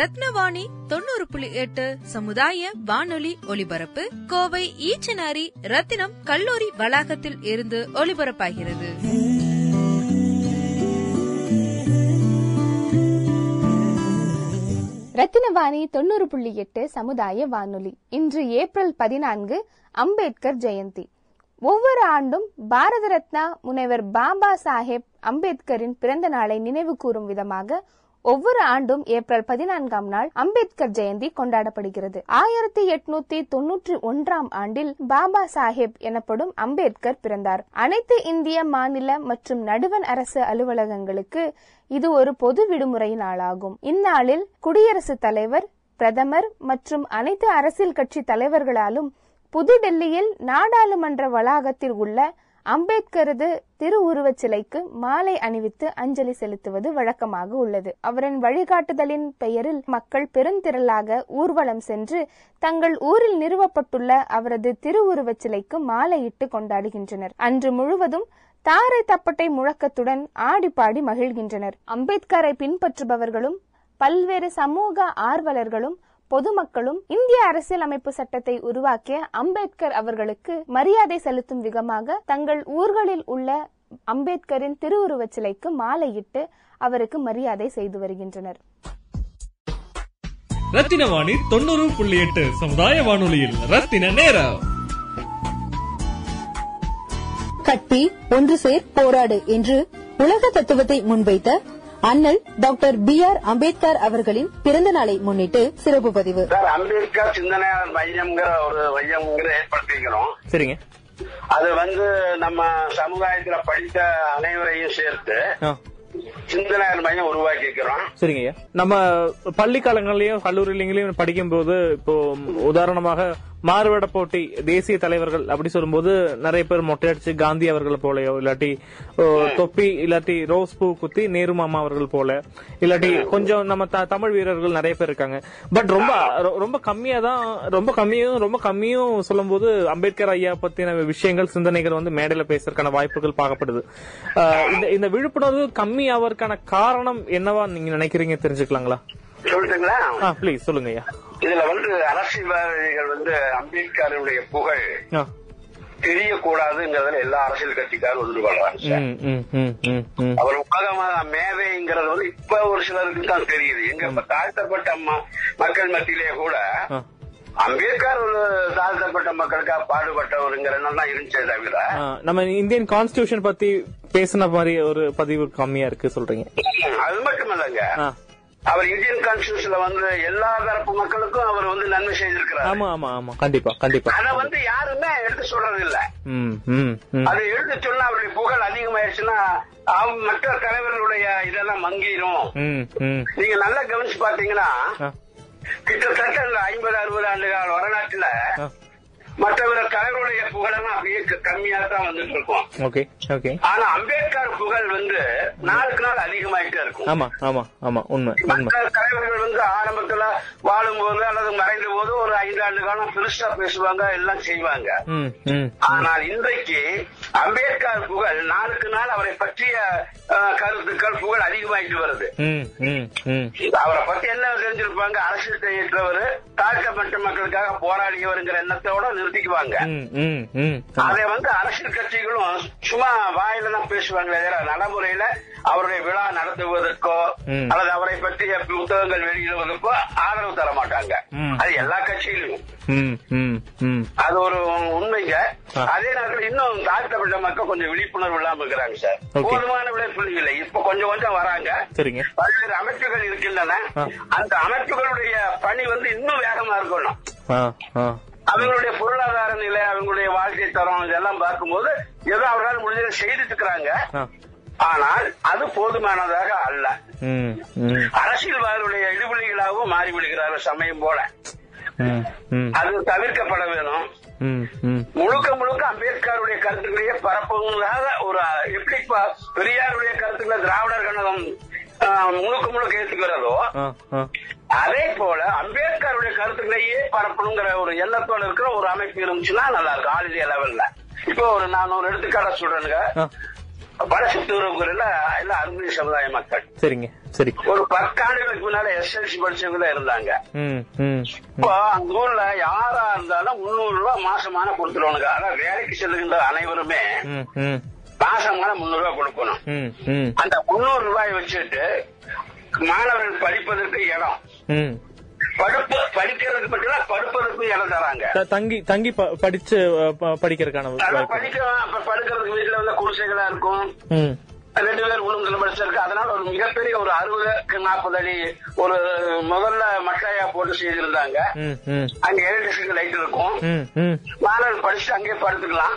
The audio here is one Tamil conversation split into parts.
ரத்னவாணி தொண்ணூறு புள்ளி எட்டு சமுதாய வானொலி ஒலிபரப்பு கோவை ஈச்சனாரி ரத்தினம் கல்லூரி வளாகத்தில் இருந்து ஒலிபரப்பாகிறது. ரத்தினவாணி தொண்ணூறு புள்ளி எட்டு சமுதாய வானொலி. இன்று ஏப்ரல் பதினான்கு அம்பேத்கர் ஜெயந்தி. ஒவ்வொரு ஆண்டும் பாரத ரத்னா முனைவர் பாபா சாஹேப் அம்பேத்கரின் பிறந்த நாளை நினைவு கூறும் விதமாக ஒவ்வொரு ஆண்டும் ஏப்ரல் பதினான்காம் நாள் அம்பேத்கர் ஜெயந்தி கொண்டாடப்படுகிறது. ஆயிரத்தி எட்நூத்தி தொன்னூற்றி ஒன்றாம் ஆண்டில் பாபா சாஹேப் எனப்படும் அம்பேத்கர் பிறந்தார். அனைத்து இந்திய மாநில மற்றும் நடுவண் அரசு அலுவலகங்களுக்கு இது ஒரு பொது விடுமுறை நாளாகும். இந்நாளில் குடியரசுத் தலைவர் பிரதமர் மற்றும் அனைத்து அரசியல் கட்சி தலைவர்களாலும் புதுடெல்லியில் நாடாளுமன்ற வளாகத்தில் உள்ள அம்பேத்கரது திருவுருவச் சிலைக்கு மாலை அணிவித்து அஞ்சலி செலுத்துவது வழக்கமாக உள்ளது. அவரின் வழிகாட்டுதலின் பெயரில் மக்கள் பெருந்திரளாக ஊர்வலம் சென்று தங்கள் ஊரில் நிறுவப்பட்டுள்ள அவரது திருவுருவச் சிலைக்கு மாலையிட்டு கொண்டாடுகின்றனர். அன்று முழுவதும் தாரை தப்பட்டை முழக்கத்துடன் ஆடிப்பாடி மகிழ்கின்றனர். அம்பேத்கரை பின்பற்றுபவர்களும் பல்வேறு சமூக ஆர்வலர்களும் பொதுமக்களும் இந்திய அரசியலமைப்பு சட்டத்தை உருவாக்கிய அம்பேத்கர் அவர்களுக்கு மரியாதை செலுத்தும் விதமாக தங்கள் ஊர்களில் உள்ள அம்பேத்கரின் திருவுருவச் சிலைக்கு மாலையிட்டு அவருக்கு மரியாதை செய்து வருகின்றனர். ரத்தின வாணி தொண்ணூறு புள்ளி எட்டு சமுதாய வானொலியில் ரத்தின நேரம். கட்டி ஒன்று சேர் போராடு என்று உலக தத்துவத்தை முன்வைத்த அண்ணல் டாக்டர் பி ஆர் அம்பேத்கர் அவர்களின் பிறந்த நாளை முன்னிட்டு சிறப்பு பதிவு. சார் அம்பேத்கர் சிந்தனையாளர் மையம்ங்கிற ஒரு மையம்ங்கிற ஏற்படுத்திக்கிறோம் சரிங்க. அது வந்து நம்ம சமுதாயத்துல படித்த அனைவரையும் சேர்த்து சிந்தனையாளர் மையம் உருவாக்கிக்கிறோம் சரிங்க ஐயா. நம்ம பள்ளி காலங்கள்லயும் கல்லூரிலையும் படிக்கும்போது இப்போ உதாரணமாக மாறுவேட போட்டி தேசிய தலைவர்கள் அப்படி சொல்லும்போது நிறைய பேர் மொட்டையடிச்சு காந்தி அவர்கள் போலயோ இல்லாட்டி தொப்பி இல்லாட்டி ரோஸ் பூ குத்தி நேரு மாமா அவர்கள் போல இல்லாட்டி கொஞ்சம் நம்ம தமிழ் வீரர்கள் நிறைய பேர் இருக்காங்க. பட் ரொம்ப ரொம்ப கம்மியா தான் ரொம்ப கம்மியும் ரொம்ப கம்மியும் சொல்லும்போது அம்பேத்கர் ஐயா பத்தின விஷயங்கள் சிந்தனைகள் வந்து மேடையில பேசுறதுக்கான வாய்ப்புகள் பார்க்கப்படுது. இந்த இந்த விழிப்புணர்வு கம்மி ஆவதற்கான காரணம் என்னவா நீங்க நினைக்கிறீங்க தெரிஞ்சுக்கலாங்களா? ப்ளீஸ் சொல்லுங்க ஐயா. இதுல வந்து அரசியல்வாதிகள் வந்து அம்பேத்கருடைய புகழ். தெரியக்கூடாதுங்கிறதுல எல்லா அரசியல் கட்சிக்காரும் ஒன்று கொள்றாங்க. அவர் உலகமாக மேதைங்கிறது வந்து இப்ப ஒரு சிலருக்கு தான் தெரியுது எங்க தாழ்த்தப்பட்ட மக்கள் மத்தியிலே கூட. அம்பேத்கர் ஒரு தாழ்த்தப்பட்ட மக்களுக்காக பாடுபட்டவருங்கிற தான் இருந்துச்சே தவிர நம்ம இந்தியன் கான்ஸ்டிடியூஷன் பத்தி பேசின மாதிரி ஒரு பதிவு கம்மியா இருக்கு சொல்றீங்க அது மட்டும் இல்லைங்க. அவர் இந்தியன் கான்ஸ்டியூஷன்ல வந்து எல்லா தரப்பு மக்களுக்கும் அவர் வந்து நன்மை செய்திருக்கிறார் ஆமா ஆமா ஆமா கண்டிப்பா கண்டிப்பா அத வந்து யாருமே எடுத்து சொல்றது இல்ல. அதை எடுத்து சொன்னா அவருடைய புகழ் அதிகமாயிருச்சுன்னா மற்ற தலைவர்களுடைய இதெல்லாம் மங்கிரும். நீங்க நல்லா கவனிச்சு பாத்தீங்கன்னா கிட்டத்தட்ட இந்த ஐம்பது அறுபது ஆண்டு கால வரலாற்றுல. மற்றவர தலைவருடைய புகழெல்லாம் அப்படியே கம்மியா தான் வந்துட்டு இருக்கும் ஓகே ஓகே ஆனா அம்பேத்கர் புகழ் வந்து நாளுக்கு நாள் அதிகமாயிட்டே இருக்கும். ஆமா ஆமா ஆமா உண்மை மற்ற தலைவர்கள் வந்து ஆரம்பத்துல வாழும்போது அல்லது மறைந்த போது ஒரு ஐந்து ஆண்டு காலம் பெருசா பேசுவாங்க எல்லாம் செய்வாங்க. ஆனால் இன்றைக்கு அம்பேத்கர் புகழ் நாளுக்கு நாள் அவரை பற்றிய கருத்துக்கள் புகழ் அதிகமாயிட்டு வருது. அவரை பத்தி என்ன தெரிஞ்சிருப்பாங்க? அரசியல் செய்யற்றவர் தாழ்த்தப்பட்ட மக்களுக்காக போராடியவருங்கிற எண்ணத்தோட ஆமா. அதை வந்து அரசியல் கட்சிகளும் சும்மா வாயில தான் பேசுவாங்களே நடைமுறையில அவருடைய விழா நடத்துவதற்கோ. அல்லது அவரை பற்றிய புத்தகங்கள் வெளியிடுவதற்கோ ஆதரவு தர மாட்டாங்க. அது எல்லா கட்சியிலும். அது ஒரு உண்மைங்க. அதே நேரத்தில் இன்னும் தாழ்த்தப்பட்ட மக்கள் கொஞ்சம் விழிப்புணர்வு இல்லாம இருக்கிறாங்க சார். போதுமான விளைப்புகள் இல்லை இப்ப கொஞ்சம் கொஞ்சம் வராங்க பல்வேறு அமைப்புகள் இருக்கின்றன. அந்த அமைப்புகளுடைய பணி வந்து இன்னும் வேகமா இருக்கணும் அவங்களுடைய பொருளாதார நிலை அவங்களுடைய வாழ்க்கை தரம் இதெல்லாம் பார்க்கும்போது ஏதோ அவர்களால் முடிஞ்சதை செய்துட்டு இருக்கிறாங்க ஆனால் அது போதுமானதாக அல்ல. அரசியல்வாதிகளுடைய இடுபொலிகளாகவும் மாறிவிடுகிறார்கள் சமயம் போல. அது தவிர்க்கப்பட வேணும். முழுக்க முழுக்க அம்பேத்கருடைய கருத்துக்களையே பரப்புவதாக ஒரு எப்படி பெரியாருடைய கருத்துக்களை திராவிடர் கழகம் முழுக்க முழுக்க ஏற்றுக்கிறதோ அதே போல அம்பேத்கருடைய கருத்துக்களையே பரப்பணுங்கிற ஒரு எண்ணத்தோட இருக்கிற ஒரு அமைப்பு இருந்துச்சுன்னா நல்லா இருக்கும் ஆல் இந்தியா லெவல்ல இப்போ ஒரு நான் ஒரு எடுத்துக்காட்ட சொல்றேனுங்க. ஆ. படசுத்தூரங்குரில எல்லாம் அருந்ததி சமுதாய மக்கள். சரிங்க சரி. ஒரு பத்தாண்டுகளுக்கு முன்னால எஸ்எல்சி படிச்சவங்க இருந்தாங்க. இப்போ அந்த ஊர்ல யாரா இருந்தாலும் முன்னூறு ரூபாய் மாசமான கொடுத்துருவானுங்க. அதான் வேலைக்கு செல்லுகின்ற அனைவருமே மாசமான முன்னூறு ரூபாய் கொடுக்கணும். அந்த முன்னூறு ரூபாய் வச்சுட்டு மாணவர்கள் படிப்பதற்கு இடம். படுப்பு படிக்கிறதுக்கு மட்டும் இல்ல, படுப்பதற்கு இடம் தராங்க. தங்கி தங்கி படிச்சு படிக்கிறதுக்கான படிக்கலாம் படுக்கிறதுக்கு வீட்டுல வந்து குடிசைகளா இருக்கும். ம். ரெண்டு பேர் உளுந்துல படிச்சிருக்கு அதனால ஒரு மிகப்பெரிய ஒரு அறுபதுக்கு நாற்பது அடி ஒரு முதல்ல மட்டையா போட்டு செய்திருந்தாங்க. அங்க எலக்ட்ரிசிட்டி லைட் இருக்கும். ம் ம். மாணவர்கள் படிச்சுட்டு அங்கேயே படுத்துக்கலாம்.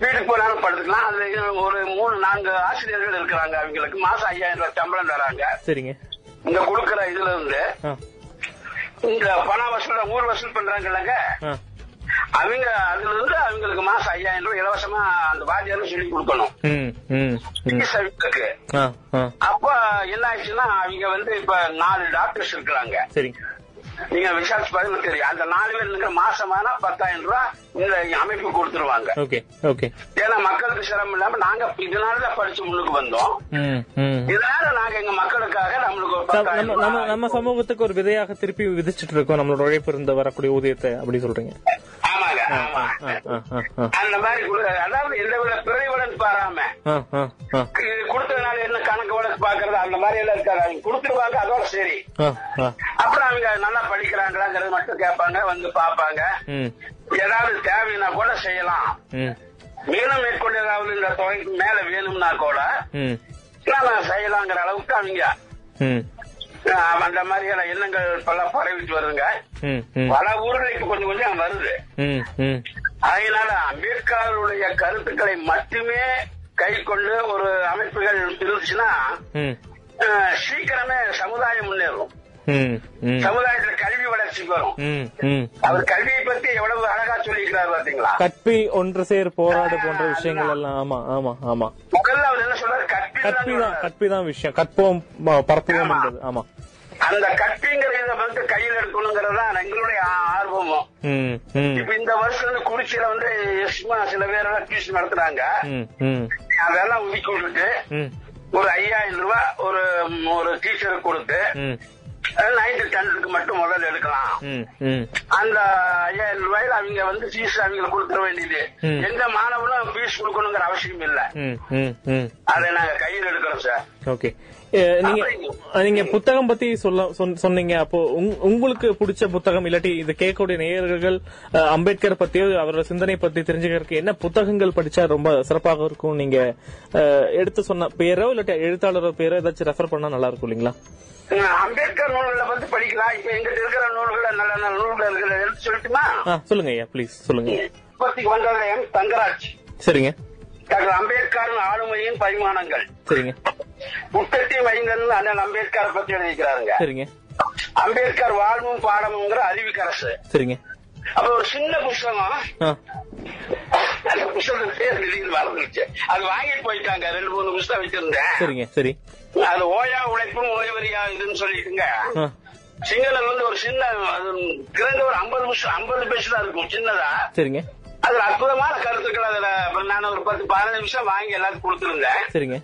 வீட்டுக்கு போனாலும் படுத்துக்கலாம். அதுல ஒரு மூணு நான்கு ஆசிரியர்கள் இருக்கிறாங்க அவங்களுக்கு. மாசம் ஐயாயிரம் ரூபாய் சம்பளம் தராங்க. சரிங்க. இந்த கொடுக்கிற இதுல இருந்து இந்த பண வசூல் ஊர் வசூல் பண்றாங்கல்லங்க. அவங்க அதுல இருந்து அவங்களுக்கு மாசம் ஐயாயிரம் ரூபாய் இலவசமா அந்த வாத்தியாரும் சொல்லி கொடுக்கணும். அப்ப என்ன ஆயிடுச்சுன்னா அவங்க வந்து இப்ப நாலு டாக்டர்ஸ் இருக்கிறாங்க. நீங்க விசாரிச்சு பாருங்க தெரியும். அந்த நாலு பேர் இருக்கிற மாசமான பத்தாயிரம் ரூபாய் இந்த அமைப்பு கொடுத்துருவாங்க. Okay okay. ஏன்னா மக்களுக்கு சிரமம் இல்லாம நாங்க இதனாலதான் படிச்சு முன்னுக்கு வந்தோம். இதனால நாங்க எங்க மக்களுக்காக நம்மளுக்கு நம்ம நம்ம சமூகத்துக்கு ஒரு விதையாக திருப்பி விதிச்சிட்டு இருக்கோம். நம்மளோட உழைப்பு இருந்து வரக்கூடிய ஊதியத்தை அப்படி சொல்றீங்க. அந்த மாதிரி அதாவது எந்த வித பாராம. ஆ ஆ இது கொடுத்ததுனால என்ன கணக்கு வழக்கு பாக்குறது அந்த மாதிரி எல்லாம் இருக்காது. அவங்க கொடுத்துருவாங்க அதோட சரி. அப்புறம் அவங்க நல்லா படிக்கிறாங்களாங்கிறது மட்டும் கேட்பாங்க வந்து பாப்பாங்க ஏதாவது தேவைன்னா கூட செய்யலாம். ம். மேலும் மேற்கொண்டு ஏதாவது இந்த தொகைக்கு மேல வேணும்னா கூட நாம செய்யலாங்கிற அளவுக்கு அவங்க அந்த மாதிரியான எண்ணங்கள் பல பரவிட்டு வருதுங்க. பல ஊர்கள் இப்ப கொஞ்சம் கொஞ்சம் வருது. அதனால அம்பேத்கருடைய கருத்துக்களை மட்டுமே கை கொண்டு ஒரு அமைப்புகள் இருந்துச்சுன்னா சீக்கிரமே சமுதாயம் முன்னேறும். சமுதாயத்துல கல்வி வளர்ச்சி வரும். அவர் கல்வியை பத்தி எவ்வளவு அழகா சொல்லியிருக்கிறார் பாத்தீங்களா? கற்பி ஒன்று சேர் போராடு போன்ற விஷயங்கள் எல்லாம் ஆமா ஆமா ஆமா. முதல்ல அவர் என்ன சொல்றாரு கற்பி கற்பி தான் கற்பி தான் விஷயம். கற்போம் பரப்புவோம் ஆமா. என்பது ஆமா. அந்த கற்பிங்கிறத வந்து கையில் எடுக்கணுங்கிறது தான் எங்களுடைய ஆர்வமும் இப்ப இந்த வருஷம் வந்து குறிச்சியில வந்து எஸ்மா சில பேர் டியூஷன் நடத்துறாங்க. அதெல்லாம் ஒதுக்கி விட்டுட்டு ஒரு ஐயாயிரம் ரூபாய் ஒரு ஒரு டீச்சருக்கு கொடுத்து நைன்த் டென்த்துக்கு மட்டும் முதல்ல எடுக்கலாம். அந்த ஐயாயிரம் ரூபாயில அவங்க வந்து ஃபீஸ் அவங்க கொடுத்துட வேண்டியது. எந்த மாணவனும் ஃபீஸ் கொடுக்கணுங்கிற அவசியம் இல்ல அதை நாங்க கையில் எடுக்கிறோம் சார் ஓகே நீங்க நீங்க புத்தகம் பத்தி சொல்ல சொன்ன- சொன்னீங்க. அப்போ உங்- உங்களுக்கு பிடிச்ச புத்தகம் இல்லாட்டி இது கேட்கக்கூடிய நேயர்கள் அம்பேத்கர் பத்தியோ அவரோட சிந்தனை பத்தி தெரிஞ்சுக்கிறதுக்கு என்ன புத்தகங்கள் படிச்சா ரொம்ப சிறப்பாக இருக்கும் நீங்க எடுத்து சொன்ன பேரோ இல்லாட்டி எழுத்தாளரோ பேரோ ஏதாச்சும் ரெஃபர் பண்ணா நல்லா இருக்கும் இல்லைங்களா? அம்பேத்கர் நூல்களை வந்து படிக்கலாம். இப்ப எங்கிட்ட இருக்கிற நூல்களை நல்ல நல்ல நூல்கள் இருக்கிற எடுத்து சொல்லட்டுமா சொல்லுங்க ஐயா ப்ளீஸ் சொல்லுங்க. எம் தங்கராஜ். சரிங்க. டாக்டர் அம்பேத்கரின் ஆளுமையின் பரிமாணங்கள். சரிங்க. முத்தத்தி மைந்தன் அண்ணன் அம்பேத்கரை பத்தி எழுதிக்கிறாருங்க சரிங்க. அம்பேத்கர் வாழ்வும் பாடமுங்கிற அறிவிக்கரசு. சரிங்க. அப்ப ஒரு சின்ன புஸ்தகம். அந்த புஸ்தகம் பேர் திடீர்னு மறந்துருச்சு. அது வாங்கிட்டு போயிட்டாங்க. ரெண்டு மூணு புஸ்தகம் வச்சிருந்தேன். சரிங்க சரி. அது ஓயா உழைப்பும் ஓய்வரியா இதுன்னு சொல்லிட்டுங்க. சிங்களம் வந்து ஒரு சின்ன கிரந்த ஒரு ஐம்பது ஐம்பது பேஜ் தான் இருக்கும். சின்னதா. சரிங்க. அதுல அற்புதமான கருத்துக்கள் அதுல. அப்புறம் நான் ஒரு பத்து பதினஞ்சு நிமிஷம் வாங்கி எல்லாத்துக்கும் கொடுத்துருந்தேன். சரிங்க.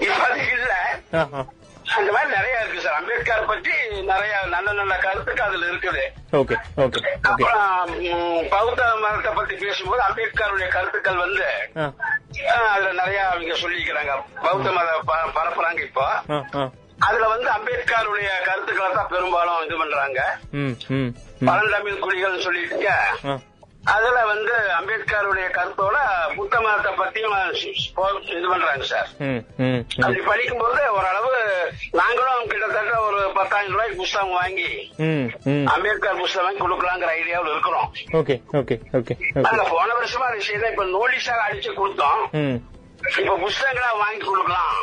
இப்ப அது இல்ல. அந்த மாதிரி நிறைய இருக்கு சார். அம்பேத்கர் பற்றி நிறைய நல்ல நல்ல கருத்துக்கள் அதுல இருக்குது. ஓகே ஓகே அப்புறம் பௌத்த மதத்தை பத்தி பேசும்போது அம்பேத்கருடைய கருத்துக்கள் வந்து அதுல நிறைய அவங்க சொல்லிக்கிறாங்க பௌத்த மத பரப்புறாங்க இப்போ. அதுல வந்து அம்பேத்கருடைய கருத்துக்களை தான் பெரும்பாலும் இது பண்றாங்க. பழந்தமிழ் குடிகள் சொல்லிட்டுங்க ஆ. அதுல வந்து அம்பேத்கருடைய கருத்தோட புத்த மதத்தை பத்தியும் இது பண்றாங்க சார். அப்படி படிக்கும்போது ஓரளவு நாங்களும் கிட்டத்தட்ட ஒரு பத்தாயிரம் ரூபாய்க்கு புஸ்தகம் வாங்கி அம்பேத்கர் புஸ்தகம் வாங்கி கொடுக்கலாங்கிற ஐடியாவில் இருக்கிறோம். Okay okay okay okay. நாங்க போன வருஷமா செய்த இப்ப நோட்டீஸாக அடிச்சு கொடுத்தோம். இப்ப புஸ்தகங்களா வாங்கி கொடுக்கலாம்.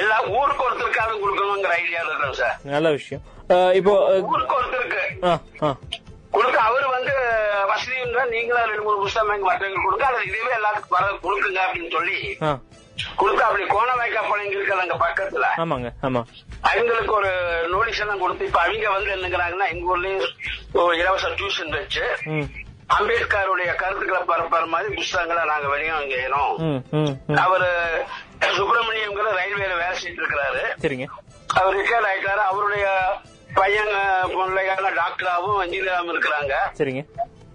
எல்லா ஊருக்கு ஒருத்தருக்காவது கொடுக்கணுங்கிற ஐடியாவில் இருக்கிறோம் சார். நல்ல விஷயம். இப்போ ஊருக்கு ஒருத்தருக்கு. கொடுக்க அவர் வந்து வசதி நீங்களா ரெண்டு மூணு புஸ்தகம் வாங்கி மற்றவங்களுக்கு கொடுங்க. அது இதுவே எல்லாத்துக்கும் வர கொடுக்குங்க அப்படின்னு சொல்லி கொடுத்து அப்படி கோணவாய்க்கா பிள்ளைங்க இருக்கிற அங்க பக்கத்துல. ஆமாங்க ஆமா. அவங்களுக்கு ஒரு நோட்டீஸ் எல்லாம் கொடுத்து இப்ப அவங்க வந்து என்னங்கிறாங்கன்னா எங்க ஊர்லயும் இலவச டியூஷன் வச்சு அம்பேத்கருடைய கருத்துக்களை பரப்புற மாதிரி புஸ்தகங்களை நாங்க வெளியும் செய்யறோம் ம் ம் ம். அவரு சுப்பிரமணியங்கிற ரயில்வேல வேலை செஞ்சுட்டு இருக்கிறாரு. அவர் ரிட்டையர்ட் ஆயிட்டாரு. அவருடைய பையன் பிள்ளையான டாக்டராகவும் இன்ஜினியராகவும் இருக்கிறாங்க. சரிங்க.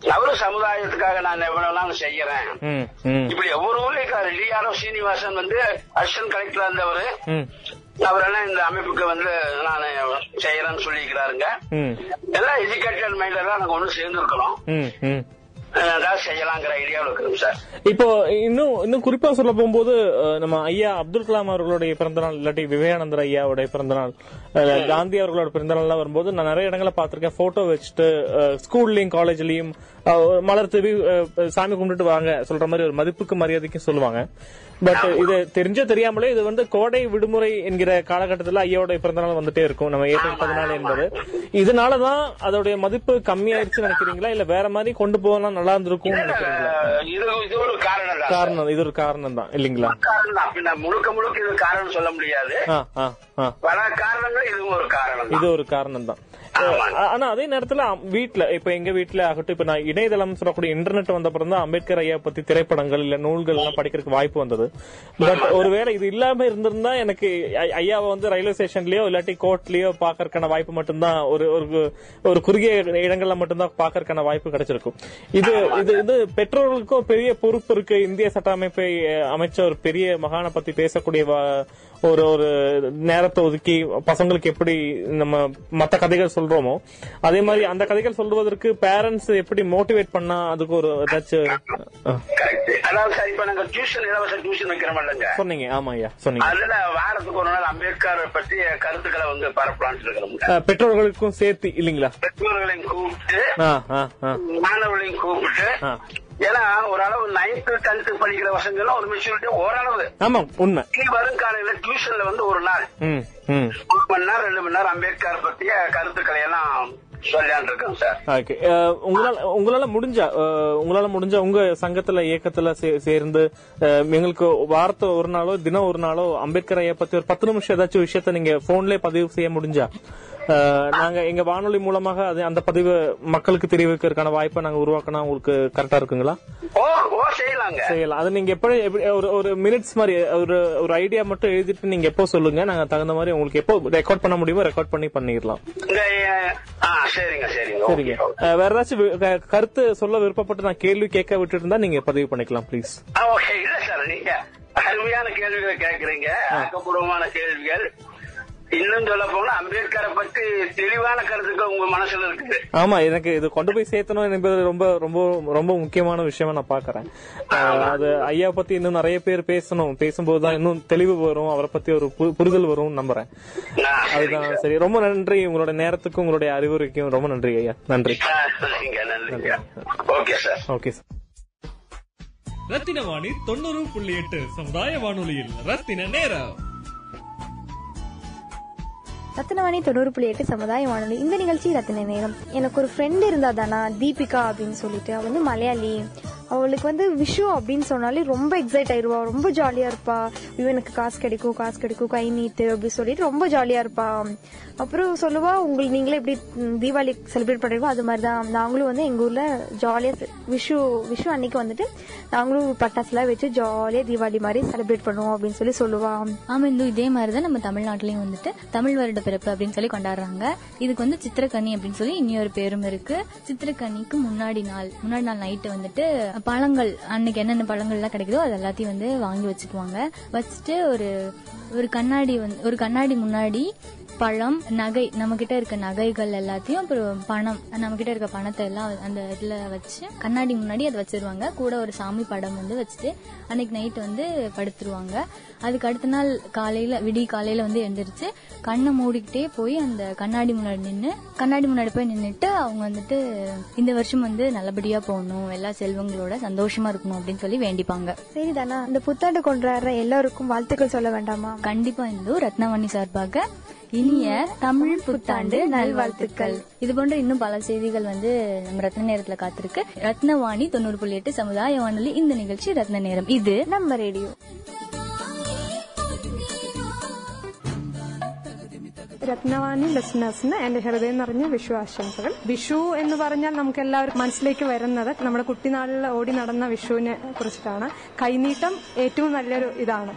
அவரும் சமுதாயத்துக்காக நான் எவ்வளவு செய்யறேன். ம் ம். இப்படி ஒவ்வொரு ஊர்லயும் இருக்காரு. டிஆர்ஓ சீனிவாசன் வந்து அசிஸ்டன்ட் கலெக்டரா இருந்தவரு. அவரெல்லாம் இந்த அமைப்புக்கு வந்து நான் செய்யறேன்னு சொல்லிக்கிறாருங்க எல்லாம் எஜுகேட்டட் மைண்ட்ல தான் நாங்க ஒண்ணு சேர்ந்துருக்கிறோம். ஏதாவது செய்யலாங்கிற ஐடியாவில் இருக்கிறோம் சார் இப்போ இன்னும் இன்னும் குறிப்பா சொல்ல போகும்போது நம்ம ஐயா அப்துல் கலாம் அவர்களுடைய பிறந்தநாள் இல்லாட்டி விவேகானந்தர் ஐயாவுடைய பிறந்தநாள் காந்தி அவர்களோட பிறந்தநாள்லாம் வரும்போது நான் நிறைய இடங்களை பார்த்திருக்கேன். போட்டோ வச்சுட்டு ஸ்கூல்லயும் காலேஜ்லயும் மலர் தூவி சாமி கும்பிட்டுட்டு வாங்க சொல்ற மாதிரி ஒரு மதிப்புக்கு மரியாதைக்கும் சொல்லுவாங்க. பட் இது தெரிஞ்சோ தெரியாமலே இது வந்து கோடை விடுமுறை என்கிற காலகட்டத்தில் ஐயாவுடைய பிறந்தநாள் வந்துட்டே இருக்கும். நம்ம ஏப்ரல் பதினாலு என்பது. இதனாலதான் அதோடைய மதிப்பு கம்மியாயிருச்சுன்னு நினைக்கிறீங்களா? இல்ல வேற மாதிரி கொண்டு போனா நல்லா இருந்திருக்கும் நினைக்கிறீங்களா? காரணம் இது ஒரு காரணம் தான் இல்லீங்களா? முழுக்க முழுக்க இது காரணம் சொல்ல முடியாது. காரணங்கள் இதுவும் ஒரு காரணம் இது ஒரு காரணம் தான் ஆனா அதே நேரத்துல வீட்ல இப்ப எங்க வீட்ல ஆகட்டும் இப்ப நான் இணையதளம் சொல்லக்கூடிய இன்டர்நெட் வந்த அப்புறம் தான் அம்பேத்கர் ஐயா பத்தி திரைப்படங்கள் இல்ல நூல்கள் எல்லாம் படிக்கிறதுக்கு வாய்ப்பு வந்தது. பட் ஒருவேளை இது இல்லாம இருந்திருந்தா எனக்கு ஐயாவை வந்து ரயில்வே ஸ்டேஷன்லயோ இல்லாட்டி கோர்ட்லயோ பாக்கறதுக்கான வாய்ப்பு மட்டும்தான் ஒரு ஒரு ஒரு குறுகிய இடங்கள்ல மட்டும்தான் பாக்கறதுக்கான வாய்ப்பு கிடைச்சிருக்கும். இது இது இது பெற்றோர்களுக்கும் பெரிய பொறுப்பு இருக்கு. இந்திய சட்ட அமைப்பை அமைச்ச ஒரு பெரிய மகானை பத்தி பேசக்கூடிய ஒரு ஒரு நேரத்தை ஒதுக்கி பசங்களுக்கு எப்படி நம்ம மத்த கதைகள் சொல்றோமோ அதே மாதிரி அந்த கதைகள் சொல்வதற்கு பேரண்ட்ஸ் எப்படி மோட்டிவேட் பண்ணா அதுக்கு ஒரு ஏதாச்சும் அஹ், கரெக்ட் அதாவது சார் இப்ப நாங்க டியூஷன் இலவச டியூஷன் வைக்கிறோம் இல்லைங்க. சொன்னீங்க. ஆமா ஐயா சொன்னீங்க. அதுல வாரத்துக்கு ஒரு நாள் அம்பேத்கர் பற்றி கருத்துக்களை வந்து இருக்கிறோம் அஹ், பெற்றோர்களுக்கும் சேர்த்து இல்லீங்களா? பெற்றோர்களையும் கூப்பிட்டு. மாணவர்களையும் கூப்பிட்டு. ஏன்னா ஓரளவு நைன்த் டென்த் படிக்கிற பசங்களும் ஒரு மெச்சூரிட்டி ஓரளவு. ஆமா உண்மை. வரும் காலையில டியூஷன்ல வந்து ஒரு நாள். ஒரு மணி நேரம் ரெண்டு மணி நேரம் அம்பேத்கர் பற்றிய கருத்துக்களை எல்லாம் உங்களால உங்களால முடிஞ்சா உங்களால முடிஞ்சா உங்க சங்கத்துல இயக்கத்துல சேர்ந்து எங்களுக்கு வாரத்தை ஒரு நாளோ தினம் ஒரு நாளோ அம்பேத்கர் ஐயா பத்தி ஒரு பத்து நிமிஷம் ஏதாச்சும் விஷயத்த நீங்க போன்லயே பதிவு செய்ய முடிஞ்சா? நாங்க எங்க வானொலி மூலமாக அது அந்த பதிவு மக்களுக்கு தெரிவிக்கிறதுக்கான வாய்ப்பை நாங்க உருவாக்கினா உங்களுக்கு கரெக்டா இருக்குங்களா? செய்யலாங்க. செய்யலாம். அது நீங்க எப்படி ஒரு ஒரு மினிட்ஸ் மாதிரி ஒரு ஒரு ஐடியா மட்டும் எழுதிட்டு நீங்க எப்போ சொல்லுங்க. நாங்க தகுந்த மாதிரி உங்களுக்கு எப்போ ரெக்கார்ட் பண்ண முடியுமோ ரெக்கார்ட் பண்ணி பண்ணிடலாம். சரிங்க சரிங்க. சரிங்க. வேற ஏதாச்சும் கருத்து சொல்ல விருப்பப்பட்டு நான் கேள்வி கேட்க விட்டுட்டு இருந்தா நீங்க பதிவு பண்ணிக்கலாம் ப்ளீஸ் ஆ, ஓகே. இல்ல சார் நீங்க அருமையான கேள்விகளை கேக்குறீங்க ஆக்கப்பூர்வமான கேள்விகள். இன்னும் சொல்ல போனா அம்பேத்கரை பத்தி தெளிவான கருத்துக்கள் உங்க மனசுல இருக்குது. ஆமா எனக்கு இது கொண்டு போய் சேர்த்தணும் என்பது ரொம்ப ரொம்ப ரொம்ப முக்கியமான விஷயமா நான் பாக்குறேன் அது ஐயா பத்தி இன்னும் நிறைய பேர் பேசணும். பேசும்போதுதான் இன்னும் தெளிவு வரும் அவரை பத்தி ஒரு பு- புரிதல் வரும் நம்புறேன். அதுதான் சரி. ரொம்ப நன்றி. உங்களோட நேரத்துக்கும் உங்களுடைய அறிவுரைக்கும் ரொம்ப நன்றி ஐயா. நன்றி. Okay sir. Okay sir. Rathina Vani தொண்ணூறு புள்ளி எட்டு சமுதாய வானொலியில் ரத்தின நேரம். ரத்தனவாணி தொண்ணூறு புள்ளி எட்டு சமுதாய வானொலி. இந்த நிகழ்ச்சி ரத்தின நேரம். எனக்கு ஒரு ஃப்ரெண்ட் இருந்தா தானா தீபிகா அப்படின்னு சொல்லிட்டு. அவள் வந்து மலையாளி. அவளுக்கு வந்து விஷு அப்படின்னு சொன்னாலே ரொம்ப எக்ஸைட் ஆயிருவா. ரொம்ப ஜாலியா இருப்பா. இவனுக்கு காசு கிடைக்கும் காசு கிடைக்கும் கை நீட்டு அப்படின்னு சொல்லிட்டு ரொம்ப ஜாலியா இருப்பா. அப்புறம் சொல்லுவா உங்களுக்கு நீங்களே எப்படி தீபாவளி செலிப்ரேட் பண்ணுறீங்களோ அது மாதிரி தான் நாங்களும் வந்து எங்க ஊர்ல ஜாலியா விஷு விஷு அன்னைக்கு வந்துட்டு நாங்களும் பட்டாசுலாம் வச்சு ஜாலியா தீபாவளி மாதிரி செலிப்ரேட் பண்ணுவோம் அப்படின்னு சொல்லி சொல்லுவா. ஆமா இதே மாதிரி தான் நம்ம தமிழ்நாட்டிலயும் வந்துட்டு தமிழ் வருட பிறப்பு அப்படின்னு சொல்லி கொண்டாடுறாங்க. இதுக்கு வந்து சித்திரக்கனி அப்படின்னு சொல்லி இன்னொரு பேரும் இருக்கு. சித்திரக்கனிக்கு முன்னாடி நாள் முன்னாடி நாள் நைட்டு வந்துட்டு பழங்கள் அன்னைக்கு என்னென்ன பழங்கள்லாம் கிடைக்குதோ அது எல்லாத்தையும் வந்து வாங்கி வச்சுக்குவாங்க. வச்சுட்டு ஒரு ஒரு கண்ணாடி வந்து ஒரு கண்ணாடி முன்னாடி பழம் நகை நம்ம கிட்ட இருக்க நகைகள் எல்லாத்தையும் அப்புறம் பணம் நம்ம கிட்ட இருக்க பணத்தை எல்லாம் அந்த இதுல வச்சு கண்ணாடி முன்னாடி அதை வச்சிருவாங்க. கூட ஒரு சாமி படம் வந்து வச்சுட்டு அன்னைக்கு நைட் வந்து படுத்துருவாங்க. அதுக்கு அடுத்த நாள் காலையில விடி காலையில வந்து எழுந்திரிச்சு கண்ணை மூடிக்கிட்டே போய் அந்த கண்ணாடி முன்னாடி நின்று கண்ணாடி முன்னாடி போய் நின்றுட்டு அவங்க வந்துட்டு இந்த வருஷம் வந்து நல்லபடியா போகணும் எல்லா செல்வங்களோட சந்தோஷமா இருக்கணும் அப்படின்னு சொல்லி வேண்டிப்பாங்க. சரி தானா இந்த புத்தாண்டு கொண்டாடுற எல்லாருக்கும் வாழ்த்துக்கள் சொல்ல வேண்டாமா? கண்டிப்பா இந்து ரத்னவாணி சார்பாக இனிய தமிழ் புத்தாண்டு நல்வாழ்த்துக்கள். இது போன்ற இன்னும் பல செய்திகள் வந்து நம்ம ரத்ன நேரத்துல காத்திருக்கு. ரத்னவாணி தொண்ணூறு புள்ளி எட்டு சமுதாய வானொலி இந்த நிகழ்ச்சி ரத்ன நேரம். இது நம்ம ரேடியோ. രത്നവാണി ലിസണേഴ്സിന് എന്റെ ഹൃദയം നിറഞ്ഞ വിഷു ആശംസകൾ. വിഷു എന്ന് പറഞ്ഞാൽ നമുക്ക് എല്ലാവരും മനസ്സിലേക്ക് വരുന്നത് നമ്മുടെ കുട്ടിനാളിൽ ഓടി നടന്ന വിഷുവിനെ കുറിച്ചിട്ടാണ്. കൈനീട്ടം ഏറ്റവും നല്ലൊരു ഇതാണ്.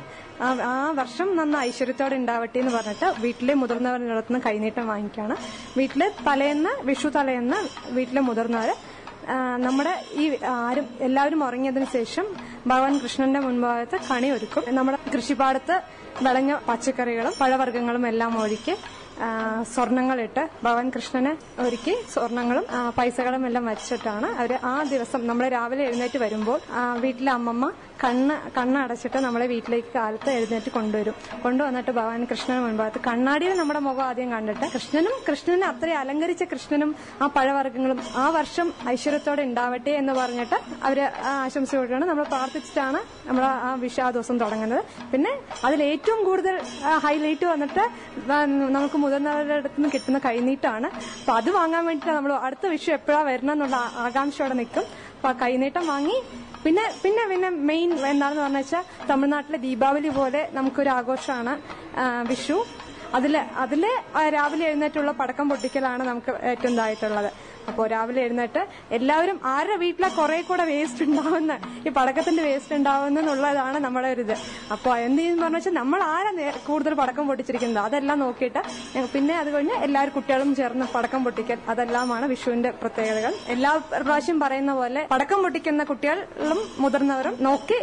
ആ വർഷം നന്ന ഐശ്വര്യത്തോടെ ഉണ്ടാവട്ടെ എന്ന് പറഞ്ഞിട്ട് വീട്ടിലെ മുതിർന്നവരുടെ അടുത്ത് നിന്ന് കൈനീട്ടം വാങ്ങിക്കാണ്. വീട്ടിലെ തലേന്ന് വിഷു തലേന്ന് വീട്ടിലെ മുതിർന്നവര് ആ, നമ്മുടെ ഈ ആരും എല്ലാവരും ഉറങ്ങിയതിനു ശേഷം ഭഗവാൻ കൃഷ്ണന്റെ മുൻഭാഗത്ത് കണി ഒരുക്കും. നമ്മുടെ കൃഷിപ്പാടത്ത് വിളഞ്ഞ പച്ചക്കറികളും പഴവർഗങ്ങളും എല്ലാം ഒഴുക്കി സ്വർണങ്ങളിട്ട് ഭഗവാൻ കൃഷ്ണനെ ഒരുക്കി സ്വർണങ്ങളും പൈസകളും എല്ലാം വച്ചിട്ടാണ് അവർ ആ ദിവസം നമ്മൾ രാവിലെ എഴുന്നേറ്റ് വരുമ്പോൾ വീട്ടിലെ അമ്മമ്മ കണ്ണ് കണ്ണടച്ചിട്ട് നമ്മളെ വീട്ടിലേക്ക് കാലത്ത് എഴുന്നേറ്റ് കൊണ്ടുവരും. കൊണ്ടുവന്നിട്ട് ഭഗവാൻ കൃഷ്ണന് മുൻപാകത്ത് കണ്ണാടിയിൽ നമ്മുടെ മുഖം ആദ്യം കണ്ടിട്ട് കൃഷ്ണനും കൃഷ്ണനെ അത്രയും അലങ്കരിച്ച കൃഷ്ണനും ആ പഴവർഗങ്ങളും ആ വർഷം ഐശ്വര്യത്തോടെ ഉണ്ടാവട്ടെ എന്ന് പറഞ്ഞിട്ട് അവർ ആശംസ കൊടുക്കുകയാണ് നമ്മൾ പ്രാർത്ഥിച്ചിട്ടാണ് നമ്മൾ ആ വിഷ ആ ദിവസം തുടങ്ങുന്നത്. പിന്നെ അതിൽ ഏറ്റവും കൂടുതൽ ഹൈലൈറ്റ് വന്നിട്ട് നമുക്ക് മുതിർന്നവരുടെ അടുത്ത് നിന്ന് കിട്ടുന്ന കൈനീട്ടാണ് അപ്പൊ അത് വാങ്ങാൻ വേണ്ടിയിട്ട് നമ്മൾ അടുത്ത വിഷു എപ്പോഴാണ് വരണം എന്നുള്ള ആകാംക്ഷയോടെ നിൽക്കും. അപ്പൊ കൈനീട്ടം വാങ്ങി പിന്നെ പിന്നെ പിന്നെ മെയിൻ എന്താണെന്ന് പറഞ്ഞു വെച്ചാൽ തമിഴ്നാട്ടിലെ ദീപാവലി പോലെ നമുക്കൊരു ആഘോഷമാണ് വിഷു. അതിൽ അതിൽ രാവിലെ എഴുന്നേറ്റുള്ള പടക്കം പൊട്ടിക്കലാണ് നമുക്ക് ഏറ്റവും ഇതായിട്ടുള്ളത്. അപ്പോൾ രാവിലെ എഴുന്നേറ്റ് എല്ലാവരും ആരുടെ വീട്ടിലെ കുറെ കൂടെ വേസ്റ്റ് ഉണ്ടാവുന്ന ഈ പടക്കത്തിന്റെ വേസ്റ്റ് ഉണ്ടാവുന്ന എന്നുള്ളതാണ് നമ്മുടെ ഒരു ഇത്. അപ്പോൾ എന്ത് ചെയ്യുന്ന പറഞ്ഞു വെച്ചാൽ നമ്മൾ ആരാ കൂടുതൽ പടക്കം പൊട്ടിച്ചിരിക്കുന്നത്? അതെല്ലാം നോക്കിയിട്ട് പിന്നെ അത് കഴിഞ്ഞ് എല്ലാവരും കുട്ടികളും ചേർന്ന് പടക്കം പൊട്ടിക്കൽ. അതെല്ലാമാണ് വിഷുവിന്റെ പ്രത്യേകതകൾ. എല്ലാ പ്രാവശ്യം പറയുന്ന പോലെ പടക്കം പൊട്ടിക്കുന്ന കുട്ടികളും മുതിർന്നവരും നോക്കി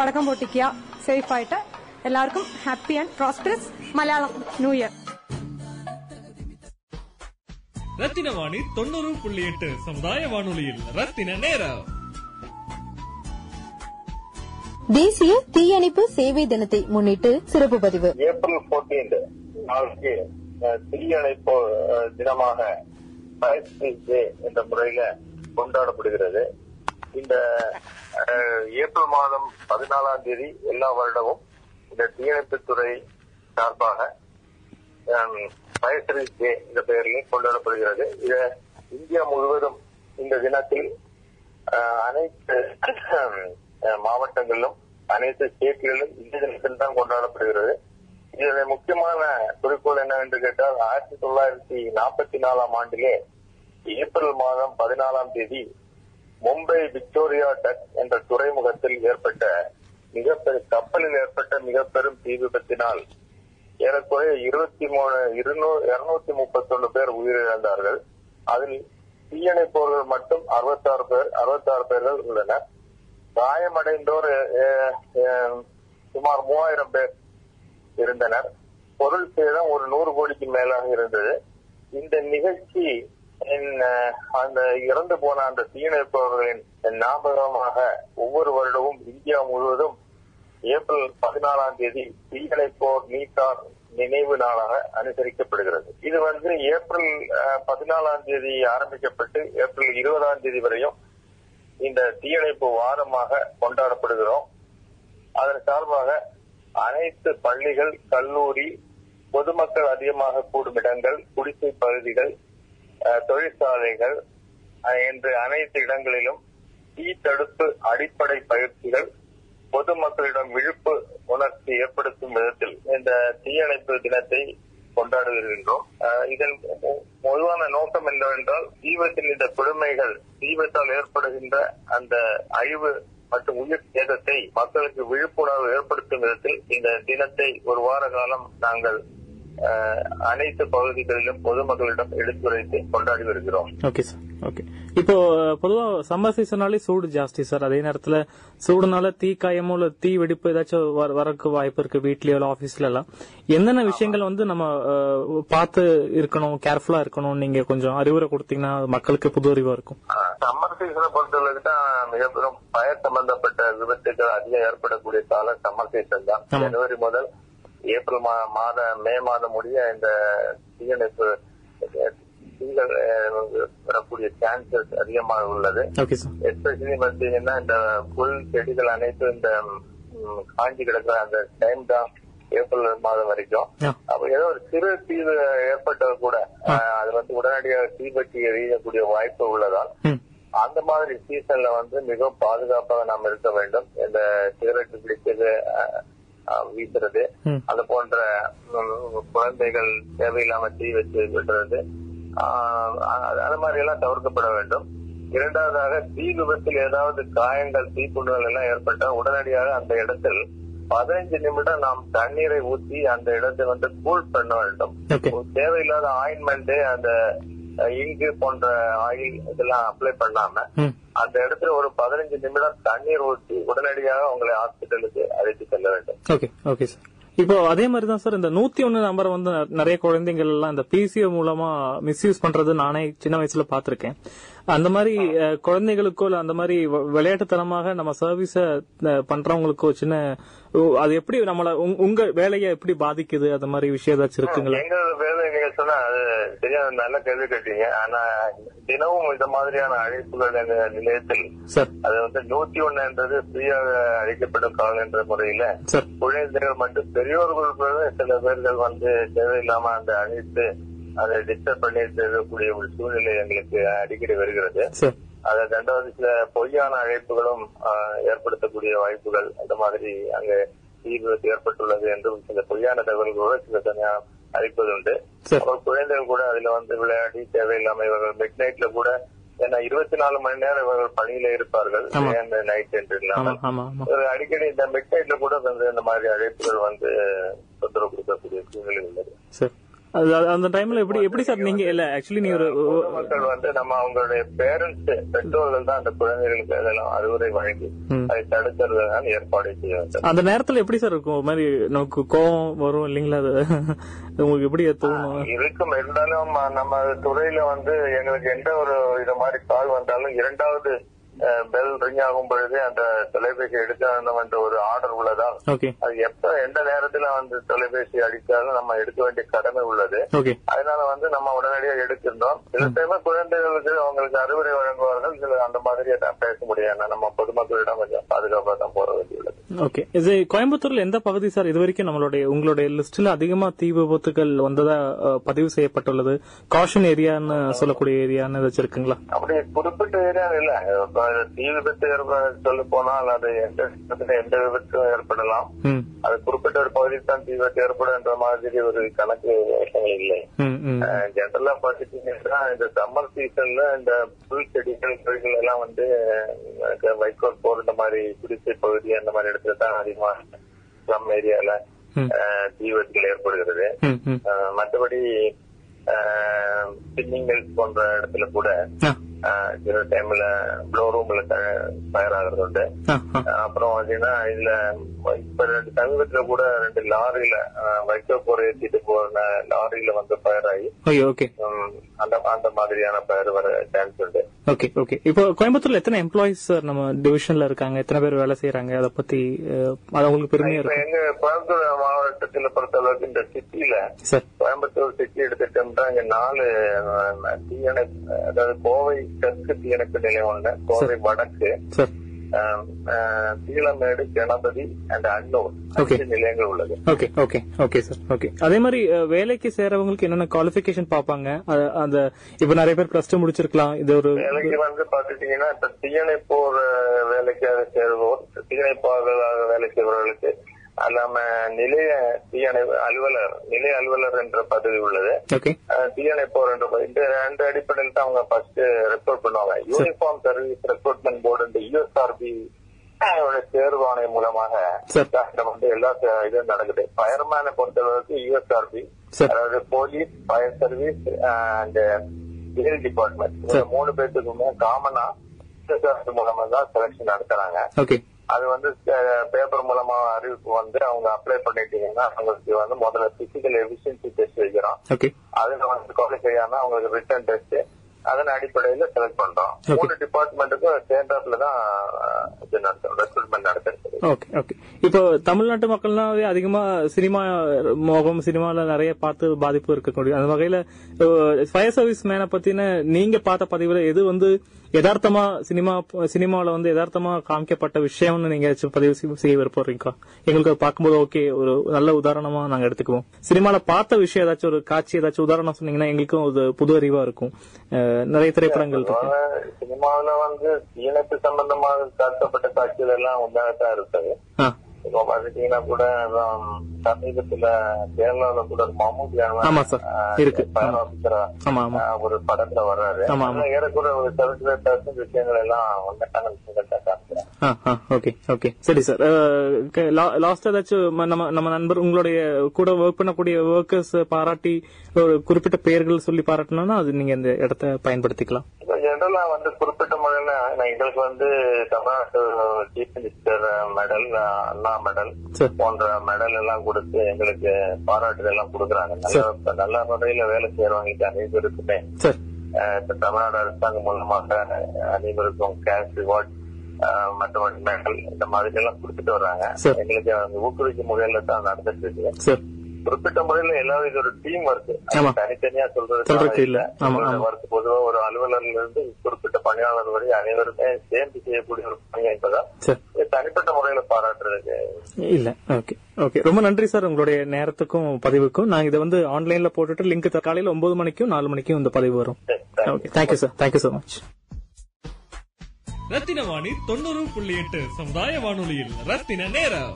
പടക്കം പൊട്ടിക്കുക. സേഫായിട്ട് എല്ലാവർക്കും happy and prosperous Malayalam new year Rathina Vani தொண்ணூறு புள்ளி எட்டு சமுதாய வானொலியில். ரத்தின நேரம். தேசிய தீயணைப்பு சேவை தினத்தை முன்னிட்டு சிறப்பு பதிவு. ஏப்ரல் 14 நாளைக்கு தீயணைப்பு தினமாக என்ற முறையில கொண்டாடப்படுகிறது. இந்த ஏப்ரல் மாதம் பதினாலாம் தேதி எல்லா வருடமும் இந்த தீயணைப்புத்துறை சார்பாக ஃபயர் டே என்ற கொண்டாடப்படுகிறது இத இந்தியா முழுவதும் இந்த தினத்தில் அனைத்து மாவட்டங்களிலும் அனைத்து ஸ்டேட்களிலும் இந்த தினத்தில் தான் கொண்டாடப்படுகிறது. இதனுடைய முக்கியமான குறிக்கோள் என்னவென்று கேட்டால் ஆயிரத்தி தொள்ளாயிரத்தி நாற்பத்தி நாலாம் ஆண்டிலே ஏப்ரல் மாதம் பதினாலாம் தேதி மும்பை விக்டோரியா டக் என்ற துறைமுகத்தில் ஏற்பட்ட மிகப்பெரிய கப்பலில் ஏற்பட்ட மிக பெரும் தீ விபத்தினால் ஏறக்குறைய இருபத்தி மூணு இருநூத்தி முப்பத்தொன்னு பேர் உயிரிழந்தார்கள். அதில் தீயணைப்பவர்கள் மட்டும் அறுபத்தாறு பேர் அறுபத்தாறு பேர்கள் உள்ளனர். காயமடைந்தோர் அஹ், அஹ், சுமார் மூவாயிரம் பேர் இருந்தனர். பொருள் சேதம் ஒரு நூறு கோடிக்கு மேலாக இருந்தது. இந்த நிகழ்ச்சி என், அந்த இறந்து போன அந்த தீயணைப்பவர்களின் ஞாபகமாக ஒவ்வொரு வருடமும் இந்தியா முழுவதும் ஏப்ரல் பதினாலாம் தேதி தீயணைப்போர் நீத்தார் நினைவு நாளாக அனுசரிக்கப்படுகிறது. இது வந்து ஏப்ரல் பதினாலாம் தேதி ஆரம்பிக்கப்பட்டு ஏப்ரல் இருபதாம் தேதி வரையும் இந்த தீயணைப்பு வாரமாக கொண்டாடப்படுகிறோம். அதன் சார்பாக அனைத்து பள்ளிகள் கல்லூரி பொதுமக்கள் அதிகமாக கூடும் இடங்கள் குடிசை பகுதிகள் தொழிற்சாலைகள் என்று அனைத்து இடங்களிலும் தீ தடுப்பு அடிப்படை பயிற்சிகள் பொதுமக்களிடம் விழிப்பு உணர்ச்சி ஏற்படுத்தும் விதத்தில் இந்த தீயணைப்பு தினத்தை கொண்டாடுகின்றோம். இதன் பொதுவான நோக்கம் என்னவென்றால் தீபத்தின் இந்த கொடுமைகள் தீபத்தால் ஏற்படுகின்ற அந்த அழிவு மற்றும் உயிர் சேதத்தை மக்களுக்கு விழிப்புணர்வு ஏற்படுத்தும் விதத்தில் இந்த தினத்தை ஒரு வார காலம் நாங்கள் அஹ், அனைத்து பகுதிகளிலும் பொதுமக்களிடம் எடுத்துரைத்து கொண்டாடி வருகிறோம். ஓகே சார் ஓகே இப்போ பொதுவா சம்மர் சீசனாலே சூடு ஜாஸ்தி சார் அதே நேரத்துல சூடுனால தீ காயமோ இல்ல தீ வெடிப்பு ஏதாச்சும் வர- வரக்கு வாய்ப்பு இருக்கு வீட்லயோ இல்ல ஆபீஸ்ல எல்லாம். என்னென்ன விஷயங்கள் வந்து நம்ம பார்த்து இருக்கணும் கேர்ஃபுல்லா இருக்கணும் நீங்க கொஞ்சம் அறிவுரை கொடுத்தீங்கன்னா மக்களுக்கு புது அறிவா இருக்கும். சம்மர் சீசனை பொறுத்தளவுக்கு தான் மிக பெரும் பயர் சம்பந்தப்பட்ட விபத்துகள் அதிகம் ஏற்படக்கூடிய காலம் சம்மர் சீசன் தான். ஜனவரி முதல் ஏப்ரல் மாத மே மாதம் முடிய இந்த தீயணைப்பு வரக்கூடிய சான்சஸ் அதிகமாக உள்ளது. எஸ்பெஷலி பார்த்தீங்கன்னா இந்த புல் செடிகள் அனைத்தும் இந்த காஞ்சி கிடக்கிற அந்த டைம் தான் ஏப்ரல் மாதம் வரைக்கும். அப்ப ஏதோ ஒரு சிறு தீவு ஏற்பட்டது கூட அது வந்து உடனடியாக தீபற்றி எரியக்கூடிய வாய்ப்பு உள்ளதால் அந்த மாதிரி சீசன்ல வந்து மிக பாதுகாப்பாக நாம் இருக்க வேண்டும். இந்த சிகரெட் அஹ், வீசுறது அது போன்ற குழந்தைகள் தேவையில்லாம தீ வச்சு விடுறது அது- அது மாதிரி எல்லாம் தவிர்க்கப்பட வேண்டும். இரண்டாவதாக தீ விபத்தில் ஏதாவது காயங்கள் தீப்புண்ணுகள் எல்லாம் ஏற்பட்டால் உடனடியாக அந்த இடத்தில் பதினைஞ்சு நிமிடம் நாம் தண்ணீரை ஊற்றி அந்த இடத்தை வந்து கூல் பண்ண வேண்டும். தேவையில்லாத ஆயின்மெண்ட் அந்த இங்கு போன்ற ஆயில் இதெல்லாம் அப்ளை பண்ணாம அந்த இடத்துல ஒரு பதினஞ்சு நிமிடம் தண்ணீர் ஊற்றி உடனடியாக உங்களை ஹாஸ்பிட்டலுக்கு அழைத்து செல்ல வேண்டும். ஓகே ஓகே சார் இப்போ அதே மாதிரி தான் சார் இந்த நூத்தி ஒன்னு நம்பர் வந்து நிறைய குழந்தைகள் எல்லாம் இந்த பிசிஓ மூலமா மிஸ்யூஸ் பண்றது நானே சின்ன வயசுல பாத்திருக்கேன் அந்த மாதிரி குழந்தைகளுக்கோ இல்ல அந்த மாதிரி விளையாட்டுத்தனமாக நம்ம சர்வீஸ பண்றவங்களுக்கோ சின்ன அது எப்படி நம்மள உங்க- வேலையை எப்படி பாதிக்குது? அந்த மாதிரி விஷயம் ஏதாச்சும் இருக்குங்களா? எங்க வேலை நீங்க சொன்னா அது சரியா நல்ல கேள்வி கேட்டீங்க. ஆனா தினமும் இந்த மாதிரியான அழைப்புகள் நிலையத்தில் அது வந்து நூத்தி ஒண்ணுன்றது ஃப்ரீயாக அழைக்கப்படும் கால் என்ற முறையில குழந்தைகள் மட்டும் பெரியோர்கள் சில பேர்கள் வந்து தேவையில்லாம அந்த அழைத்து அதை டிஸ்டர்ப் பண்ணி இருக்கக்கூடிய ஒரு சூழ்நிலை எங்களுக்கு அடிக்கடி வருகிறது. அதை ரெண்டாவது சில பொய்யான அழைப்புகளும் ஏற்படுத்தக்கூடிய வாய்ப்புகள் அந்த மாதிரி அங்க தீ விபத்து ஏற்பட்டுள்ளது என்றும் சில பொய்யான தகவல்களோட சில தனியா அழைப்பதுண்டு அப்புறம் குழந்தைகள் கூட அதுல வந்து விளையாடி தேவையில்லாம இவர்கள் மிட் நைட்ல கூட ஏன்னா இருபத்தி நாலு மணி நேரம் இவர்கள் பணியில இருப்பார்கள். நைட் என்று இல்லாமல். அடிக்கடி இந்த மிட் நைட்ல கூட வந்து இந்த மாதிரி அழைப்புகள் வந்து தொந்தரவு கொடுக்கக்கூடிய சூழ்நிலை உள்ளது. அந்த டைம்ல எப்படி எப்படி சார் நீங்க இல்ல ஆக்சுவலி நீ ஒரு மக்கள் வந்து நம்ம அவங்களுடைய பேரண்ட்ஸ் பெற்றோர்கள் தான் அந்த குழந்தைகளுக்கு அதெல்லாம் அறிவுரை வழங்கி. அதை தடுக்கிறதுதான் ஏற்பாடு செய்ய அந்த நேரத்துல எப்படி சார் இருக்கும்? மாதிரி நமக்கு கோவம் வரும் இல்லைங்களா? அது உங்களுக்கு எப்படி தோணும்? இருக்கும். இருந்தாலும் நம்ம துறையில வந்து எங்களுக்கு எந்த ஒரு இது மாதிரி கால் வந்தாலும் இரண்டாவது பெல் ரிங் ஆகும் பொழுது அந்த தொலைபேசி எடுக்க வேண்டும் என்ற ஒரு ஆர்டர் உள்ளதால் அது எப்ப எந்த நேரத்துல வந்து தொலைபேசி அடித்தாலும் நம்ம எடுக்க வேண்டிய கடமை உள்ளது. அதனால வந்து நம்ம உடனடியாக எடுக்கின்றோம் சில டைம் குழந்தைகளுக்கு அவங்களுக்கு அறிவுரை வழங்குவார்கள். சில அந்த மாதிரி பேச முடியாது நம்ம பொதுமக்களிடம் கொஞ்சம் பாதுகாப்பா தான் போற வேண்டியுள்ளது ஓகே இது கோயம்புத்தூர்ல எந்த பகுதி சார்? இது வரைக்கும் நம்மளுடைய உங்களுடைய லிஸ்ட்ல அதிகமா தீ விபத்துகள் வந்ததா பதிவு செய்யப்பட்டுள்ளது. காஷன் ஏரியான்னு சொல்லக்கூடிய ஏரியான்னு ஏதாச்சும் இருக்குங்களா? அப்படி குறிப்பிட்ட ஏரியா இல்ல. தீ விபத்து சொல்ல போனால் அது எந்த விபத்தும் ஏற்படலாம். அது குறிப்பிட்ட ஒரு பகுதியில் தான் தீ விபத்து ஏற்படும் என்ற மாதிரி ஒரு கணக்கு விஷயங்கள் இல்லை. ஜென்ரலா பாத்துட்டீங்கன்னா இந்த சம்மர் சீசன்ல இந்த புல் செடிகள் செடிகள் எல்லாம் வந்து வைக்கோல் போர் இந்த மாதிரி குடிசை பகுதி அந்த மாதிரி இடத்துல தான் அதிகமா ஸ்லம் ஏரியால ம். அஹ், தீ விபத்துகள் ஏற்படுகிறது மற்றபடி ஸ்பின்னிங் போன்ற இடத்துல கூட சில டைம்ல ப்ளோ ரூம்ல ஃபயர் ஆகுறது உண்டு. அப்புறம் பாத்தீங்கன்னா இதுல இப்ப ரெண்டு சமீபத்துல கூட ரெண்டு லாரியில வைக்க போற ஏத்திட்டு போற லாரியில வந்து ஃபயர் ஆகி அந்த அந்த மாதிரியான ஃபயர் வர சான்ஸ் உண்டு. ஓகே ஓகே இப்போ கோயம்புத்தூர்ல எத்தனை எம்ப்ளாயிஸ் சார் நம்ம டிவிஷன்ல இருக்காங்க எத்தனை பேர் வேலை செய்யறாங்க அதை பத்தி அது உங்களுக்கு பெருமையா இப்ப இருக்கும். எங்க கோயம்புத்தூர் மாவட்டத்துல பொறுத்த அளவுக்கு இந்த சிட்டில சார் கோயம்புத்தூர் சிட்டி எடுத்துட்டோம்னா இங்க நாலு தீயணைப்பு அதாவது கோவை தெற்கு தீயணைப்பு நிலையம் ஒண்ணு கோவை வடக்கு கீழமேடு கணபதி அண்ட் அன்னூர் நிலையங்கள் உள்ளது. Okay okay okay sir okay அதே மாதிரி வேலைக்கு சேரவங்களுக்கு என்னென்ன குவாலிஃபிகேஷன் பார்ப்பாங்க? அ- அந்த இப்ப நிறைய பேர் பிளஸ் டூ முடிச்சிருக்கலாம். இது ஒரு வேலைக்கு வந்து பாத்துட்டீங்கன்னா இப்ப தீயணைப்போர் வேலைக்காக சேருவோர் தீயணைப்பாளர்களாக வேலை செய்பவர்களுக்கு அல்லாம நிலைய தீயணை அலுவலர் நிலைய அலுவலர் என்ற பதவி உள்ளது. தீயணைப்போர் என்ற. இந்த ரெண்டு அடிப்படையில் தான் அவங்க ஃபர்ஸ்ட் ரெக்ரூட் பண்ணுவாங்க. Uniform service recruitment board USRB தேர்வு ஆணையம் மூலமாக வந்து எல்லா இதுவும் நடக்குது. ஃபயர்மேனை பொறுத்தளவுக்கு யூஎஸ்ஆர்பி. அதாவது police fire service and jail department இந்த மூணு பேர்த்துக்குமே காமனா மூலமா தான் செலக்ஷன் நடத்துறாங்க. அது வந்து பேப்பர் மூலமா அறிவிப்பு வந்து அவங்க அப்ளை பண்ணிட்டீங்கன்னா அவங்களுக்கு வந்து முதல்ல பிசிக்கல் எஃபிஷியன்சி டெஸ்ட் வைக்கிறோம். அதுல வந்து குவாலிஃபை ஆனா அவங்களுக்கு ரிட்டர்ன் டெஸ்ட் அதன் அடிப்படையில செலக்ட் பண்றோம். Okay. மூணு டிபார்ட்மெண்ட்டுக்கும் சேர்ந்தாப்புல தான் இது நடத்தும் ரெக்ரூட்மெண்ட் நடத்துறது ஓகே ஓகே இப்போ தமிழ்நாட்டு மக்கள்னாவே அதிகமா சினிமா மோகம் சினிமால நிறைய பார்த்து பாதிப்பு இருக்கக்கூடிய அந்த வகையில ஃபயர் சர்வீஸ் மேனை பத்தின நீங்க பார்த்த பதிவுல எது வந்து யதார்த்தமா சினிமா சினிமாவில் வந்து யதார்த்தமா காமிக்கப்பட்ட விஷயம்னு நீங்க பதிவு செய்ய- விருப்பறீங்களா எங்களுக்கு அதை பார்க்கும்போது ஓகே ஒரு நல்ல உதாரணமா நாங்க எடுத்துக்குவோம். சினிமால பார்த்த விஷயம் ஏதாச்சும் ஒரு காட்சி ஏதாச்சும் உதாரணம் சொன்னீங்கன்னா எங்களுக்கும் ஒரு புது அறிவா இருக்கும். நிறைய திரைப்படங்கள் சினிமாவுல வந்து தீனத்து சம்பந்தமாக காட்டப்பட்ட காட்சிகள் எல்லாம் உண்டாகத்தான் இருக்குது. இப்போ பாத்துட்டீங்கன்னா கூட சமீபத்துல கேரளாவில கூட மம்மூட்டி ஆமா சார் இருக்கு. ஒரு படத்துல வர்றாரு. ஏறக்குற ஒரு செவன்டி ஃபைவ் பர்சன்ட் விஷயங்கள் எல்லாம் ஆ ஓகே ஓகே சரி சார் லாஸ்ட் ஏதாச்சும் நம்ம நம்ம நண்பர் உங்களுடைய கூட ஒர்க் பண்ணக்கூடிய ஒர்க்கர்ஸ் பாராட்டி ஒரு குறிப்பிட்ட பெயர்கள் சொல்லி பாராட்டணும்னா அது நீங்க இந்த இடத்த பயன்படுத்திக்கலாம். ஜெனரலா வந்து குறிப்பிட்ட முறையில எங்களுக்கு வந்து தமிழ்நாட்டு chief minister medal Anna medal போன்ற மெடல் எல்லாம் கொடுத்து எங்களுக்கு பாராட்டுகள் எல்லாம் கொடுக்குறாங்க. நல்ல நல்ல முறையில வேலை செய்யறவங்களுக்கு அனைவருக்குமே இப்ப தமிழ்நாடு அரசாங்கம் மூலமாக அனைவருக்கும் கேஷ் ரிவார்ட் மற்றபடி மெடல் இந்த மாதிரி எல்லாம் கொடுத்துட்டு வர்றாங்க. எங்களுக்கு ஊக்குவிக்கும் முறையில தான் நடந்துட்டு இருக்கு. குறிப்பிட்ட முறையில எல்லாரும் இது ஒரு டீம் ஒர்க் ஆமா. தனித்தனியா சொல்றது இல்ல. ஒர்க் பொதுவா ஒரு அலுவலர்ல இருந்து குறிப்பிட்ட பணியாளர் வரை அனைவருமே சேர்ந்து செய்யக்கூடிய ஒரு பணி என்பதால் தனிப்பட்ட முறையில பாராட்டுறதுக்கு இல்ல. ஓகே. ஓகே. ரொம்ப நன்றி சார் உங்களுடைய நேரத்துக்கும் பதிவுக்கும். நான் இதை வந்து ஆன்லைன்ல போட்டுட்டு லிங்க் காலையில ஒன்பது மணிக்கும் நாலு மணிக்கும் இந்த பதிவு வரும். Okay thank you sir thank you so much Rathina Vani தொண்ணூறு புள்ளி எட்டு சமுதாய வானொலியில் ரத்தின நேரம்.